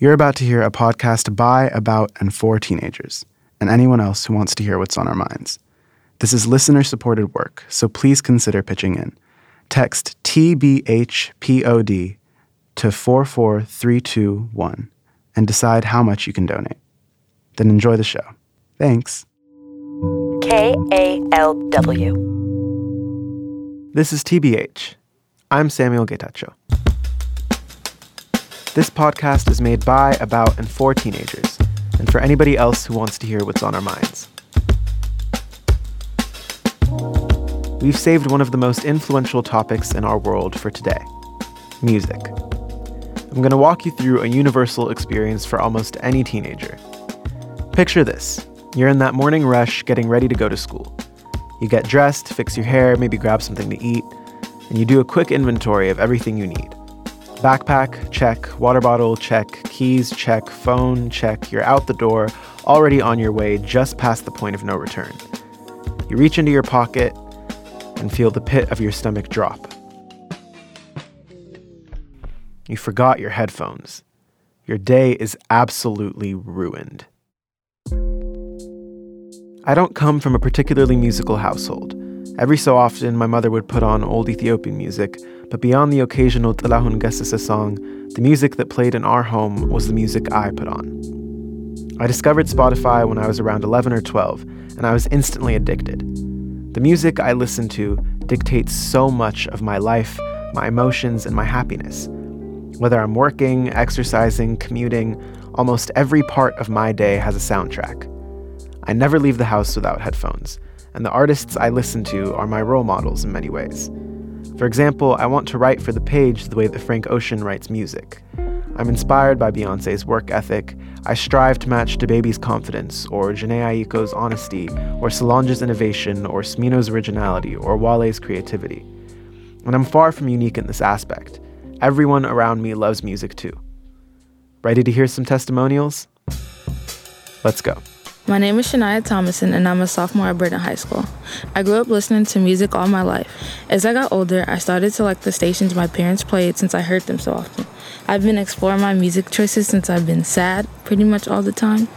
You're about to hear a podcast by, about, and for teenagers, and anyone else who wants to hear what's on our minds. This is listener supported work, so please consider pitching in. Text TBHPOD to 44321 and decide how much you can donate. Then enjoy the show. Thanks. K A L W. This is TBH. I'm Samuel Getachew. This podcast is made by, about, and for teenagers, and for anybody else who wants to hear what's on our minds. We've saved one of the most influential topics in our world for today music. I'm going to walk you through a universal experience for almost any teenager. Picture this you're in that morning rush getting ready to go to school. You get dressed, fix your hair, maybe grab something to eat, and you do a quick inventory of everything you need. Backpack, check. Water bottle, check. Keys, check. Phone, check. You're out the door, already on your way, just past the point of no return. You reach into your pocket and feel the pit of your stomach drop. You forgot your headphones. Your day is absolutely ruined. I don't come from a particularly musical household. Every so often, my mother would put on old Ethiopian music, but beyond the occasional Tilahun Gessesse song, the music that played in our home was the music I put on. I discovered Spotify when I was around 11 or 12, and I was instantly addicted. The music I listen to dictates so much of my life, my emotions, and my happiness. Whether I'm working, exercising, commuting, almost every part of my day has a soundtrack. I never leave the house without headphones and the artists I listen to are my role models in many ways. For example, I want to write for the page the way that Frank Ocean writes music. I'm inspired by Beyonce's work ethic. I strive to match DaBaby's confidence, or Jhené Aiko's honesty, or Solange's innovation, or Smino's originality, or Wale's creativity. And I'm far from unique in this aspect. Everyone around me loves music too. Ready to hear some testimonials? Let's go. My name is Shania Thomason, and I'm a sophomore at Burton High School. I grew up listening to music all my life. As I got older, I started to like the stations my parents played since I heard them so often. I've been exploring my music choices since I've been sad pretty much all the time.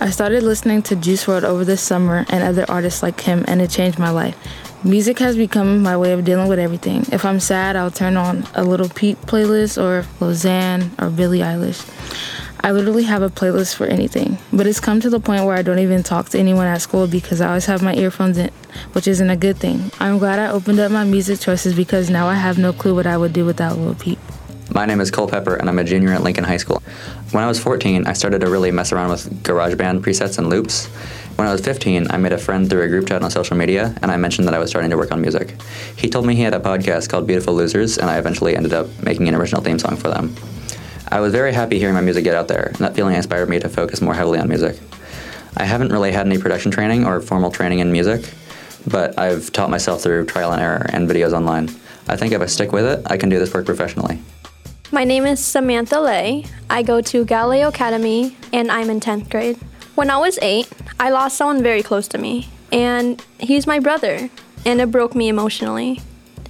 I started listening to Juice WRLD over the summer and other artists like him, and it changed my life. Music has become my way of dealing with everything. If I'm sad, I'll turn on a little Peep playlist or Lil or Billie Eilish. I literally have a playlist for anything, but it's come to the point where I don't even talk to anyone at school because I always have my earphones in, which isn't a good thing. I'm glad I opened up my music choices because now I have no clue what I would do without Lil Peep. My name is Cole Pepper, and I'm a junior at Lincoln High School. When I was 14, I started to really mess around with GarageBand presets and loops. When I was 15, I made a friend through a group chat on social media, and I mentioned that I was starting to work on music. He told me he had a podcast called Beautiful Losers, and I eventually ended up making an original theme song for them. I was very happy hearing my music get out there, and that feeling inspired me to focus more heavily on music. I haven't really had any production training or formal training in music, but I've taught myself through trial and error and videos online. I think if I stick with it, I can do this work professionally. My name is Samantha Lay. I go to Galileo Academy and I'm in 10th grade. When I was 8, I lost someone very close to me, and he's my brother, and it broke me emotionally.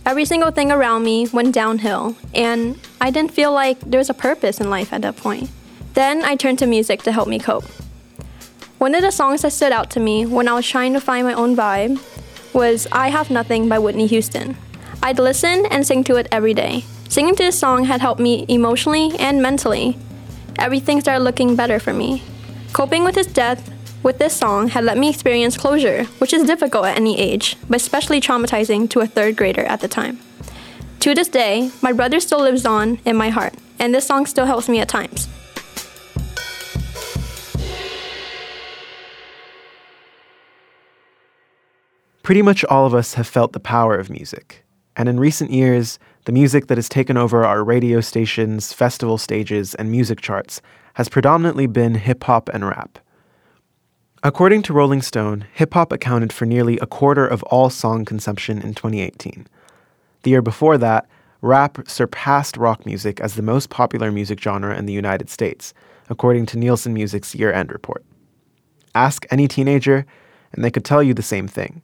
Every single thing around me went downhill, and I didn't feel like there was a purpose in life at that point. Then I turned to music to help me cope. One of the songs that stood out to me when I was trying to find my own vibe was I Have Nothing by Whitney Houston. I'd listen and sing to it every day. Singing to this song had helped me emotionally and mentally. Everything started looking better for me. Coping with his death with this song had let me experience closure, which is difficult at any age, but especially traumatizing to a third grader at the time. To this day, my brother still lives on in my heart, and this song still helps me at times. Pretty much all of us have felt the power of music, and in recent years, the music that has taken over our radio stations, festival stages, and music charts has predominantly been hip hop and rap. According to Rolling Stone, hip hop accounted for nearly a quarter of all song consumption in 2018. The year before that, rap surpassed rock music as the most popular music genre in the United States, according to Nielsen Music's year end report. Ask any teenager, and they could tell you the same thing.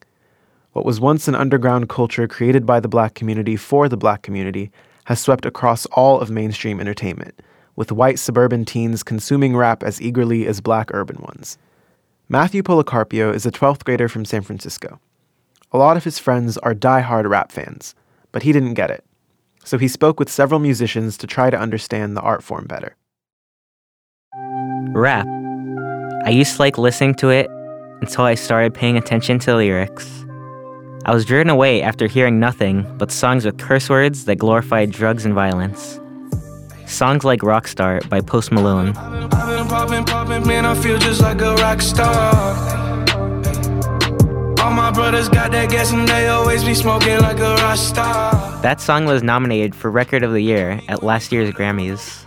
What was once an underground culture created by the black community for the black community has swept across all of mainstream entertainment, with white suburban teens consuming rap as eagerly as black urban ones. Matthew Policarpio is a 12th grader from San Francisco. A lot of his friends are die-hard rap fans, but he didn't get it. So he spoke with several musicians to try to understand the art form better. Rap. I used to like listening to it until I started paying attention to the lyrics. I was driven away after hearing nothing but songs with curse words that glorified drugs and violence. Songs like Rockstar by Post Malone. That song was nominated for Record of the Year at last year's Grammys.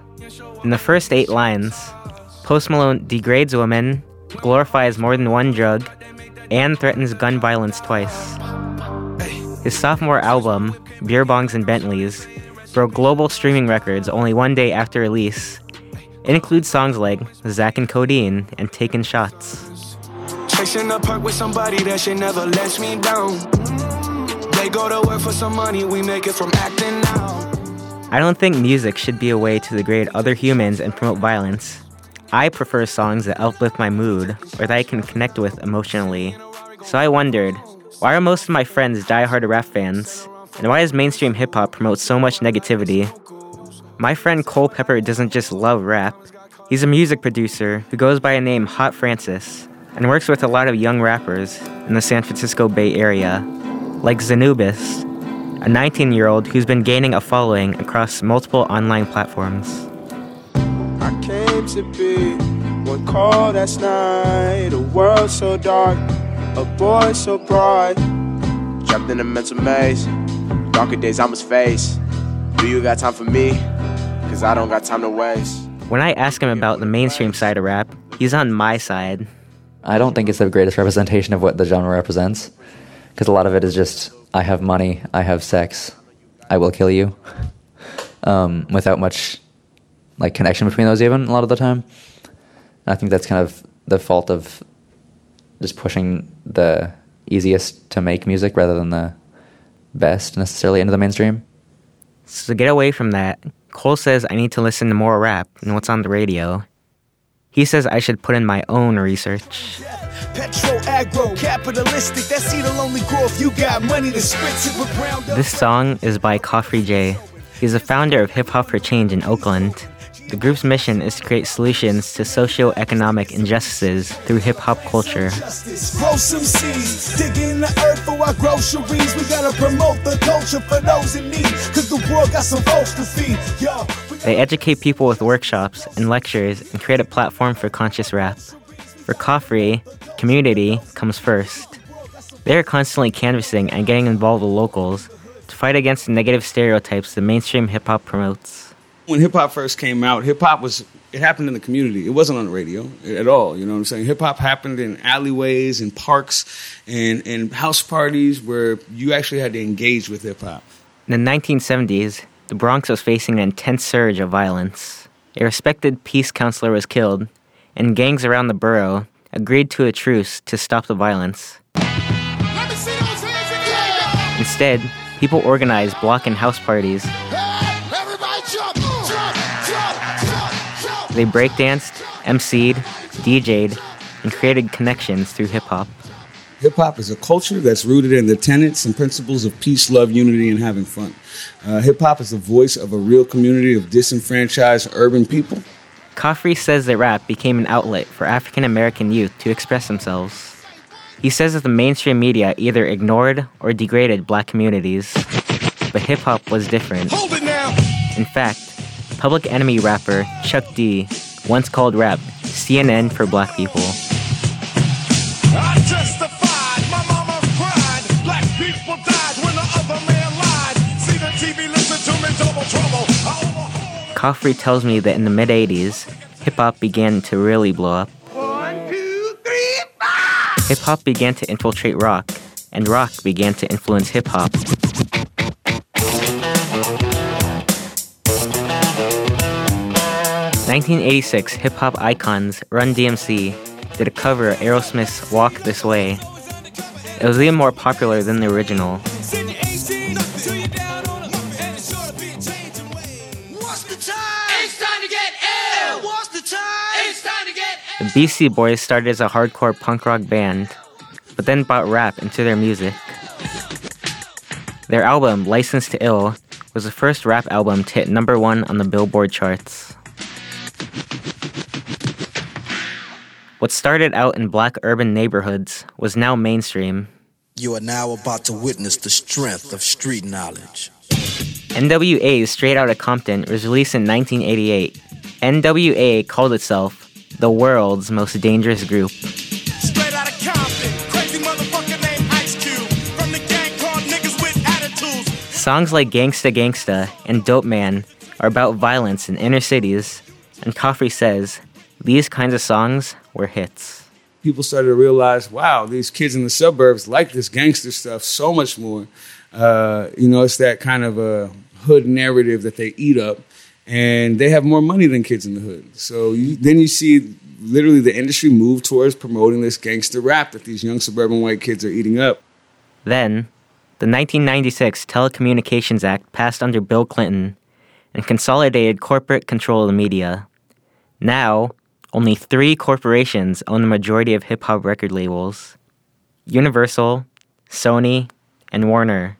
In the first eight lines, Post Malone degrades women, glorifies more than one drug, and threatens gun violence twice. His sophomore album, Beer Bongs and Bentleys, broke global streaming records only one day after release. It includes songs like Zack and Codeine and Taking Shots. Chasing the park with somebody that should never let me down. They go to work for some money, we make it from acting now. I don't think music should be a way to degrade other humans and promote violence. I prefer songs that uplift my mood or that I can connect with emotionally. So I wondered, why are most of my friends die-hard rap fans? And why does mainstream hip hop promote so much negativity? My friend Cole Pepper doesn't just love rap, he's a music producer who goes by a name Hot Francis and works with a lot of young rappers in the San Francisco Bay Area, like Zanubis, a 19 year old who's been gaining a following across multiple online platforms I came to be. One call that's night, a world so dark, a boy so bright. Trapped in a mental maze, darker days I must face. Do you got time for me? Cause I don't got time to waste. When I ask him about the mainstream side of rap, he's on my side. I don't think it's the greatest representation of what the genre represents. Because a lot of it is just, I have money, I have sex, I will kill you. Um, without much like connection between those even a lot of the time. And I think that's kind of the fault of just pushing the easiest to make music rather than the best necessarily into the mainstream. So to get away from that, Cole says I need to listen to more rap than what's on the radio. He says I should put in my own research. Petro, agro, capitalistic, that seed'll only grow if you got money This song is by Khafre Jay. He's the founder of Hip Hop for Change in Oakland. The group's mission is to create solutions to socio-economic injustices through hip hop culture. Grow some seeds, dig in the earth for our groceries. We gotta promote the culture for those in need, cause the world got some folks to feed. Yo, they educate people with workshops and lectures and create a platform for conscious rap. For Khafre, community comes first. They are constantly canvassing and getting involved with locals fight against the negative stereotypes the mainstream hip hop promotes when hip hop first came out, hip hop was it happened in the community. It wasn't on the radio at all. You know what I'm saying? Hip hop happened in alleyways and parks and and house parties where you actually had to engage with hip hop. In the 1970s, the Bronx was facing an intense surge of violence. A respected peace counselor was killed, and gangs around the borough agreed to a truce to stop the violence. Instead, people organized block and house parties They breakdanced, MC'd, DJ'd, and created connections through hip hop. Hip hop is a culture that's rooted in the tenets and principles of peace, love, unity, and having fun. Uh, hip hop is the voice of a real community of disenfranchised urban people. Khafre says that rap became an outlet for African American youth to express themselves. He says that the mainstream media either ignored or degraded black communities, but hip hop was different. In fact, Public Enemy rapper Chuck D once called rap CNN for black people. Khafre tells me that in the mid 80s, hip hop began to really blow up. Hip hop began to infiltrate rock, and rock began to influence hip hop. 1986 hip hop icons Run DMC did a cover of Aerosmith's Walk This Way. It was even more popular than the original. Beastie Boys started as a hardcore punk rock band, but then brought rap into their music. Their album, Licensed to Ill, was the first rap album to hit number one on the Billboard charts. What started out in black urban neighborhoods was now mainstream. You are now about to witness the strength of street knowledge. NWA Straight Outta Compton was released in 1988. NWA called itself the world's most dangerous group. Straight out of Compton, crazy motherfucker named Ice Cube. From the gang called niggas with attitudes. Songs like Gangsta Gangsta and Dope Man are about violence in inner cities, and Khafre says these kinds of songs were hits. People started to realize, wow, these kids in the suburbs like this gangster stuff so much more. Uh, you know, it's that kind of a hood narrative that they eat up, and they have more money than kids in the hood. So you, then you see literally the industry move towards promoting this gangster rap that these young suburban white kids are eating up. Then, the 1996 Telecommunications Act passed under Bill Clinton and consolidated corporate control of the media. Now, only three corporations own the majority of hip hop record labels Universal, Sony, and Warner.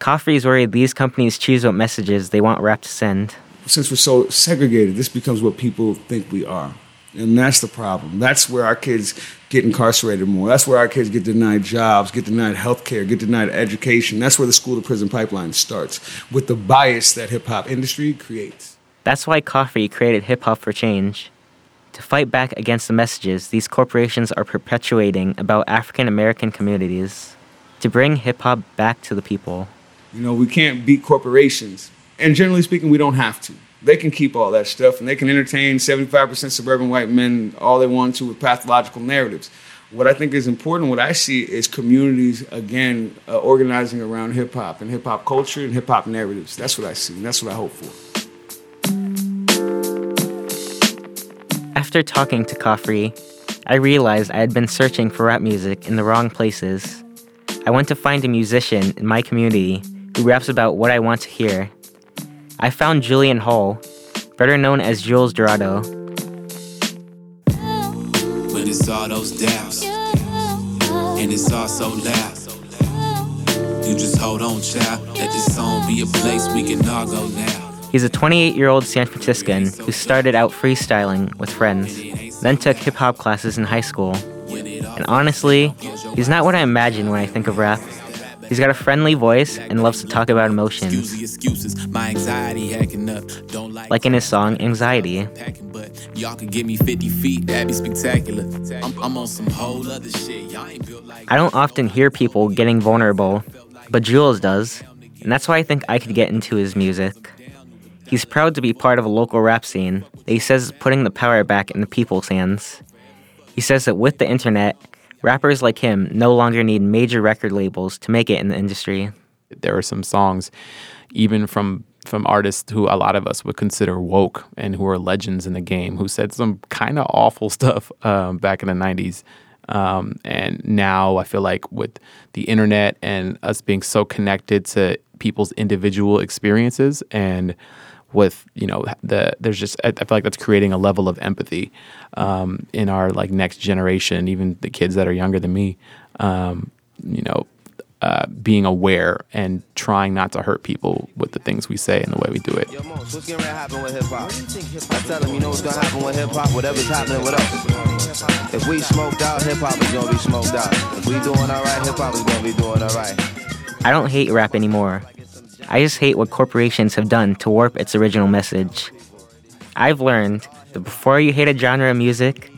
Khafre is worried these companies choose what messages they want rap to send. Since we're so segregated, this becomes what people think we are. And that's the problem. That's where our kids get incarcerated more. That's where our kids get denied jobs, get denied health care, get denied education. That's where the school to prison pipeline starts with the bias that hip hop industry creates. That's why Khafre created Hip Hop for Change. To fight back against the messages these corporations are perpetuating about African American communities. To bring hip hop back to the people. You know, we can't beat corporations. And generally speaking, we don't have to. They can keep all that stuff and they can entertain 75% suburban white men all they want to with pathological narratives. What I think is important, what I see is communities, again, uh, organizing around hip hop and hip hop culture and hip hop narratives. That's what I see, and that's what I hope for. After talking to Khafre, I realized I had been searching for rap music in the wrong places. I went to find a musician in my community who raps about what I want to hear. I found Julian Hall, better known as Jules Dorado. But it's all those doubts, and it's all so loud. You just hold on, child. Let this song be a place we can all go now. He's a 28 year old San Franciscan who started out freestyling with friends, then took hip hop classes in high school. And honestly, he's not what I imagine when I think of rap. He's got a friendly voice and loves to talk about emotions. Excuse the excuses, my anxiety hacking up. Don't like in his song Anxiety. packing, but y'all can give me 50 feet, that'd be spectacular. I'm, I'm on some whole other shit. Y'all ain't built like I don't often hear people getting vulnerable, but Jules does, and that's why I think I could get into his music. He's proud to be part of a local rap scene that he says is putting the power back in the people's hands. He says that with the internet, rappers like him no longer need major record labels to make it in the industry. there are some songs even from from artists who a lot of us would consider woke and who are legends in the game who said some kind of awful stuff um, back in the 90s um, and now i feel like with the internet and us being so connected to people's individual experiences and with you know the there's just I, I feel like that's creating a level of empathy um, in our like next generation even the kids that are younger than me um, you know uh, being aware and trying not to hurt people with the things we say and the way we do it. Yo, Mos, what's gonna happen with hip hop? I tell them, you know what's gonna happen with hip hop? Whatever's happening with us. If we smoked out, hip hop is gonna be smoked out. If we doing alright, hip hop is gonna be doing alright. I don't hate rap anymore. I just hate what corporations have done to warp its original message. I've learned that before you hate a genre of music,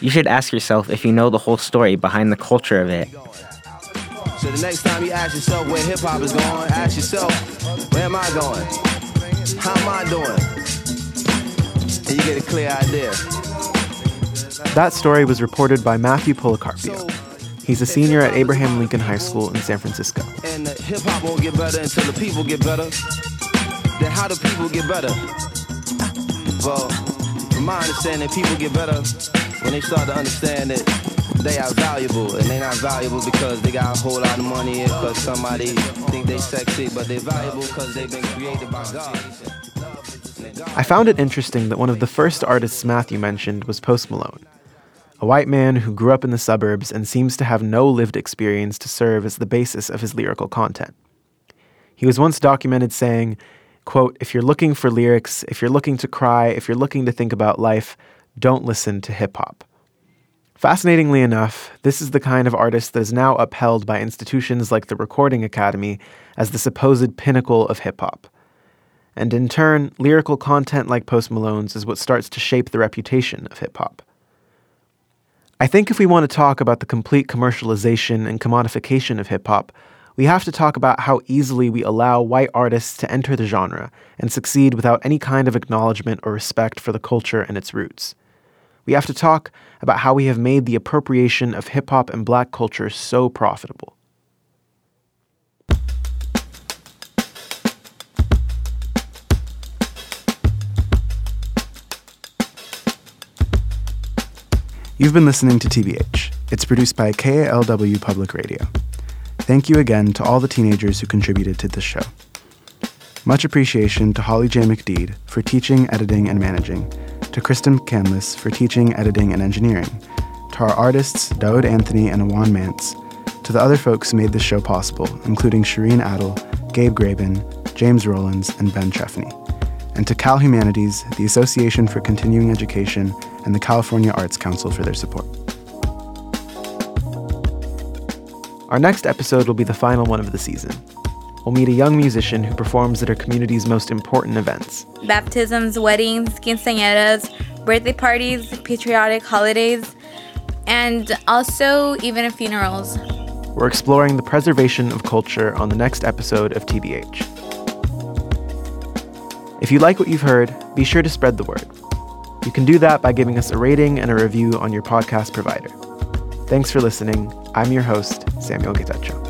you should ask yourself if you know the whole story behind the culture of it. So the next time you ask yourself where hip hop is going, ask yourself, where am I going? How am I doing? And you get a clear idea. That story was reported by Matthew Policarpio. He's a senior at Abraham Lincoln High School in San Francisco. And hip hop won't get better until the people get better. Then how do people get better? Well, from my understanding, people get better when they start to understand that they are valuable, and they're not valuable because they got a whole lot of money, because somebody think they sexy, but they're valuable because they've been created by God. I found it interesting that one of the first artists Matthew mentioned was Post Malone. A white man who grew up in the suburbs and seems to have no lived experience to serve as the basis of his lyrical content. He was once documented saying, quote, if you're looking for lyrics, if you're looking to cry, if you're looking to think about life, don't listen to hip hop. Fascinatingly enough, this is the kind of artist that is now upheld by institutions like the Recording Academy as the supposed pinnacle of hip hop. And in turn, lyrical content like Post Malone's is what starts to shape the reputation of hip hop. I think if we want to talk about the complete commercialization and commodification of hip hop, we have to talk about how easily we allow white artists to enter the genre and succeed without any kind of acknowledgement or respect for the culture and its roots. We have to talk about how we have made the appropriation of hip hop and black culture so profitable. You've been listening to TBH. It's produced by KALW Public Radio. Thank you again to all the teenagers who contributed to this show. Much appreciation to Holly J. McDede for teaching, editing, and managing, to Kristen Canlis for teaching, editing, and engineering, to our artists, Daoud Anthony and Awan Mance, to the other folks who made this show possible, including Shireen Adel, Gabe Graben, James Rollins, and Ben Trefny, and to Cal Humanities, the Association for Continuing Education, and the California Arts Council for their support. Our next episode will be the final one of the season. We'll meet a young musician who performs at our community's most important events. Baptisms, weddings, quinceañeras, birthday parties, patriotic holidays, and also even funerals. We're exploring the preservation of culture on the next episode of TBH. If you like what you've heard, be sure to spread the word. You can do that by giving us a rating and a review on your podcast provider. Thanks for listening. I'm your host, Samuel Getachew.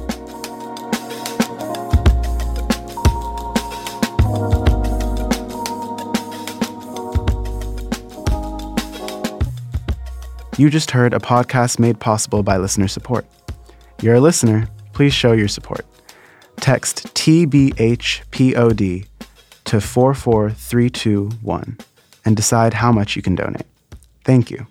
You just heard a podcast made possible by listener support. You're a listener, please show your support. Text TBHPOD to 44321 and decide how much you can donate. Thank you.